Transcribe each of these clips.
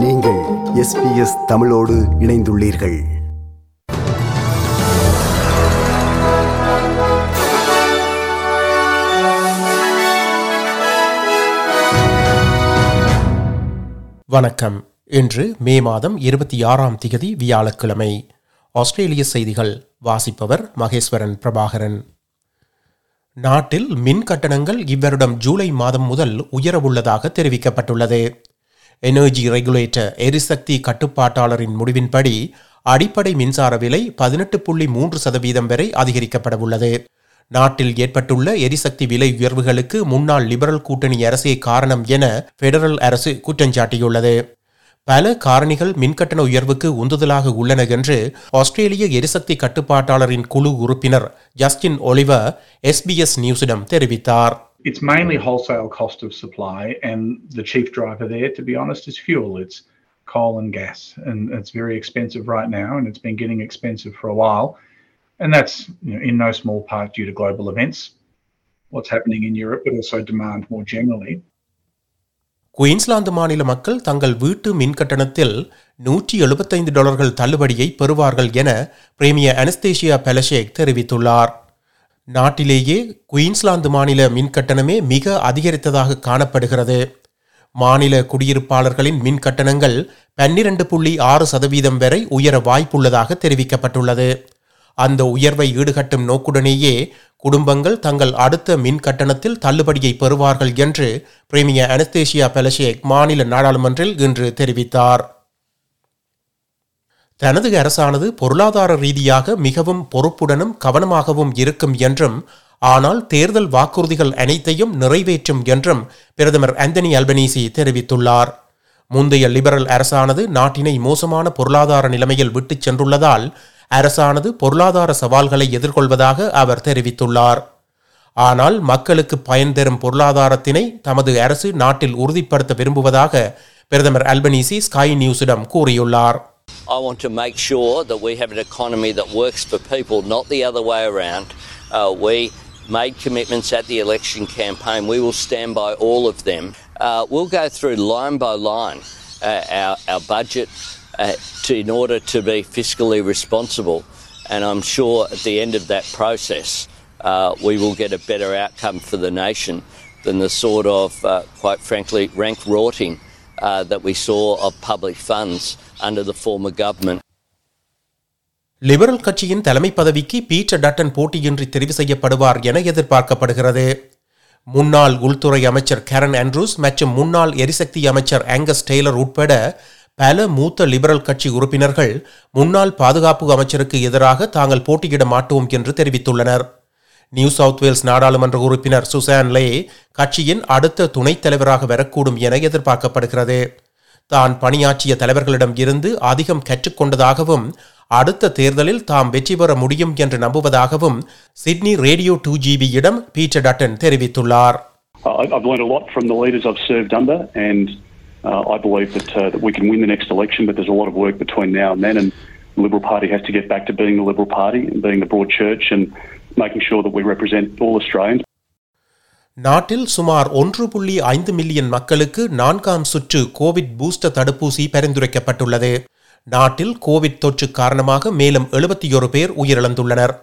நீங்கள் எஸ்பிஎஸ் தமிழோடு இணைந்துள்ளீர்கள். வணக்கம். இன்று மே மாதம் இருபத்தி ஆறாம் திகதி வியாழக்கிழமை. ஆஸ்திரேலிய செய்திகள். வாசிப்பவர் மகேஸ்வரன் பிரபாகரன். நாட்டில் மின் கட்டணங்கள் இவ்வருடம் ஜூலை மாதம் முதல் உயரவுள்ளதாக தெரிவிக்கப்பட்டுள்ளது. எனர்ஜி ரெகுலேட்டர் எரிசக்தி கட்டுப்பாட்டாளரின் முடிவின்படி அடிப்படை மின்சார விலை பதினெட்டு புள்ளி மூன்று சதவீதம் வரை அதிகரிக்கப்படவுள்ளது நாட்டில் ஏற்பட்டுள்ள எரிசக்தி விலை உயர்வுகளுக்கு முன்னாள் லிபரல் கூட்டணி அரசே காரணம் என பெடரல் அரசு குற்றஞ்சாட்டியுள்ளது பல காரணிகள் மின்கட்டண உயர்வுக்கு உந்துதலாக உள்ளன என்று ஆஸ்திரேலிய எரிசக்தி கட்டுப்பாட்டாளரின் குழு உறுப்பினர் ஜஸ்டின் ஒலிவர் எஸ்பிஎஸ் நியூஸிடம் தெரிவித்தார். It's mainly wholesale cost of supply, and the chief driver there, to be honest, is fuel. It's coal and gas, and it's very expensive right now, and it's been getting expensive for a while. And that's you know, in no small part due to global events, what's happening in Europe, but also demand more generally. Queensland மாநில மக்கள் தங்கள் வீட்டு மின் கட்டணத்தில் நூற்றி எழுபத்தைந்து டாலர்கள் தள்ளுபடியை பெறுவார்கள் என பிரேமிய அனஸ்தேஷியா பெலஷேக் தெரிவித்துள்ளார் நாட்டிலேயே குயின்ஸ்லாந்து மாநில மின் கட்டணமே மிக அதிகரித்ததாக காணப்படுகிறது. மாநில குடியிருப்பாளர்களின் மின் கட்டணங்கள் பன்னிரண்டு புள்ளி ஆறு சதவீதம் வரை உயர வாய்ப்புள்ளதாக தெரிவிக்கப்பட்டுள்ளது. அந்த உயர்வை ஈடுகட்டும் நோக்குடனேயே குடும்பங்கள் தங்கள் அடுத்த மின் கட்டணத்தில் தள்ளுபடியை பெறுவார்கள் என்று பிரேமிய அனஸ்தேசியா பெலஷேக் மாநில நாடாளுமன்றில் இன்று தெரிவித்தார். தனது அரசானது பொருளாதார ரீதியாக மிகவும் பொறுப்புடனும் கவனமாகவும் இருக்கும் என்றும் ஆனால் தேர்தல் வாக்குறுதிகள் அனைத்தையும் நிறைவேற்றும் என்றும் பிரதமர் அந்தனி அல்பனீசி தெரிவித்துள்ளார். முந்தைய லிபரல் அரசானது நாட்டினை மோசமான பொருளாதார நிலைமையில் விட்டுச் சென்றுள்ளதால் அரசானது பொருளாதார சவால்களை எதிர்கொள்வதாக அவர் தெரிவித்துள்ளார். ஆனால் மக்களுக்கு பயன் தரும் பொருளாதாரத்தினை தமது அரசு நாட்டில் உறுதிப்படுத்த விரும்புவதாக பிரதமர் அல்பனீசி ஸ்கை நியூஸிடம் கூறியுள்ளார். I want to make sure that we have an economy that works for people, not the other way around. Uh, we made commitments at the election campaign. We will stand by all of them. Uh, we'll go through line by line uh, our, our budget uh, to, in order to be fiscally responsible. And I'm sure at the end of that process, uh, we will get a better outcome for the nation than the sort of, uh, quite frankly, rank rorting uh, that we saw of public funds under the former government. Liberal கட்சியின் தலைமை பதவிக்கு Peter Dutton போட்டியின்றி தெரிவு செய்யப்படுவார் என எதிர்பார்க்கப்படுகிறது முன்னாள் உள்துறை அமைச்சர் கேரன் ஆண்ட்ரூஸ் மற்றும் முன்னாள் எரிசக்தி அமைச்சர் ஆங்கஸ் டெய்லர் உட்பட பல மூத்த லிபரல் கட்சி உறுப்பினர்கள் முன்னாள் பாதுகாப்பு அமைச்சருக்கு எதிராக தாங்கள் போட்டியிட மாட்டோம் என்று தெரிவித்துள்ளனர் நியூ சவுத் வேல்ஸ் நாடாளுமன்ற உறுப்பினர் சுசான் லே கட்சியின் அடுத்த துணைத் தலைவராக வரக்கூடும் என எதிர்பார்க்கப்படுகிறது தான் பணியாற்றிய தலைவர்களிடம் இருந்து அதிகம் கற்றுக்கொண்டதாகவும் அடுத்த தேர்தலில் தாம் வெற்றி பெற முடியும் என்று நம்புவதாகவும் சிட்னி ரேடியோ டூ ஜிபியிடம் பீட்டர் டட்டன் தெரிவித்துள்ளார் I- I've learned a lot from the leaders I've served under, and uh, I believe that uh, that we can win the next election. But there's a lot of work between now and then, and the Liberal Party has to get back to being the Liberal Party and being the broad church and making sure that we represent all Australians. நாட்டில் சுமார் ஒன்று புள்ளி ஐந்து million மக்களுக்கு நான்காம் சுற்று Covid booster தடுப்பூசி பரிந்துரைக்கப்பட்டுள்ளது. நாட்டில் கோவிட் தொற்று காரணமாக மேலும் எழுபத்தி பேர் உயிரிழந்துள்ளனர்.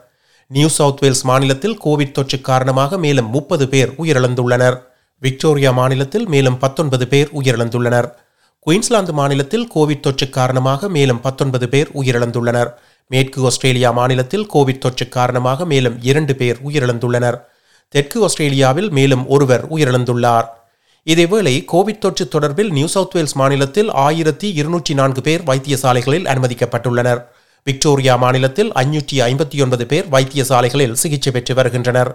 நியூ சவுத் வேல்ஸ் மாநிலத்தில் கோவிட் தொற்று காரணமாக மேலும் முப்பது பேர் உயிரிழந்துள்ளனர். விக்டோரியா மாநிலத்தில் மேலும் பத்தொன்பது பேர் உயிரிழந்துள்ளனர். குயின்ஸ்லாந்து மாநிலத்தில் கோவிட் தொற்று காரணமாக மேலும் பத்தொன்பது பேர் உயிரிழந்துள்ளனர். மேற்கு ஆஸ்திரேலியா மாநிலத்தில் கோவிட் தொற்று காரணமாக மேலும் இரண்டு பேர் உயிரிழந்துள்ளனர். தெற்கு ஆஸ்திரேலியாவில் மேலும் ஒருவர் உயிரிழந்துள்ளார். இதேவேளை கோவிட் தொற்று தொடர்பில் நியூ சவுத் வேல்ஸ் மாநிலத்தில் ஆயிரத்தி இருநூற்றி நான்கு பேர் வைத்தியசாலைகளில் அனுமதிக்கப்பட்டுள்ளனர். விக்டோரியா மாநிலத்தில் ஐநூற்றி ஐம்பத்தி ஒன்பது பேர் வைத்தியசாலைகளில் சிகிச்சை பெற்று வருகின்றனர்.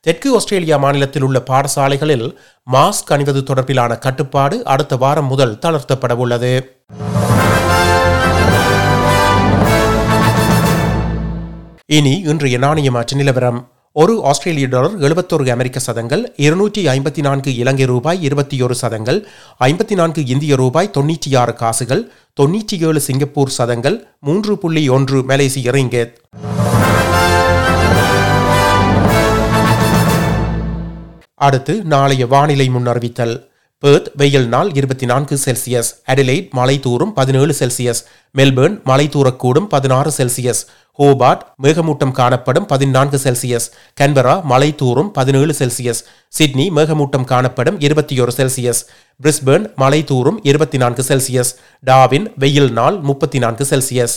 தெற்கு ஆஸ்திரேலியா மாநிலத்தில் உள்ள பாடசாலைகளில் மாஸ்க் அணிவது தொடர்பிலான கட்டுப்பாடு அடுத்த வாரம் முதல் தளர்த்தப்பட உள்ளது இனி இன்றைய நாணய மாற்று நிலவரம். ஒரு ஆஸ்திரேலிய டாலர் எழுபத்தொரு அமெரிக்க சதங்கள் இருநூற்றி ஐம்பத்தி நான்கு இலங்கை ரூபாய் இருபத்தி ஒரு சதங்கள் ஐம்பத்தி நான்கு இந்திய ரூபாய் தொண்ணூற்றி ஆறு காசுகள் தொண்ணூற்றி ஏழு சிங்கப்பூர் சதங்கள் மூன்று புள்ளி ஒன்று மலேசிய ரிங்கெட். அடுத்து நாளைய வானிலை முன்னறிவித்தல். பேர்த் வெயில் நாள் இருபத்தி நான்கு செல்சியஸ் அடிலைட் மலை தூரும் பதினேழு செல்சியஸ் மெல்பேர்ன் மலை தூரக்கூடும் பதினாறு செல்சியஸ் ஹோபார்ட் மேகமூட்டம் காணப்படும் பதினான்கு செல்சியஸ் கன்பரா மலை தூரும் பதினேழு செல்சியஸ் சிட்னி மேகமூட்டம் காணப்படும் இருபத்தி ஒரு செல்சியஸ் பிரிஸ்பேர்ன் மலை தூரும் இருபத்தி நான்கு செல்சியஸ் டாவின் வெயில் நாள் முப்பத்தி நான்கு செல்சியஸ்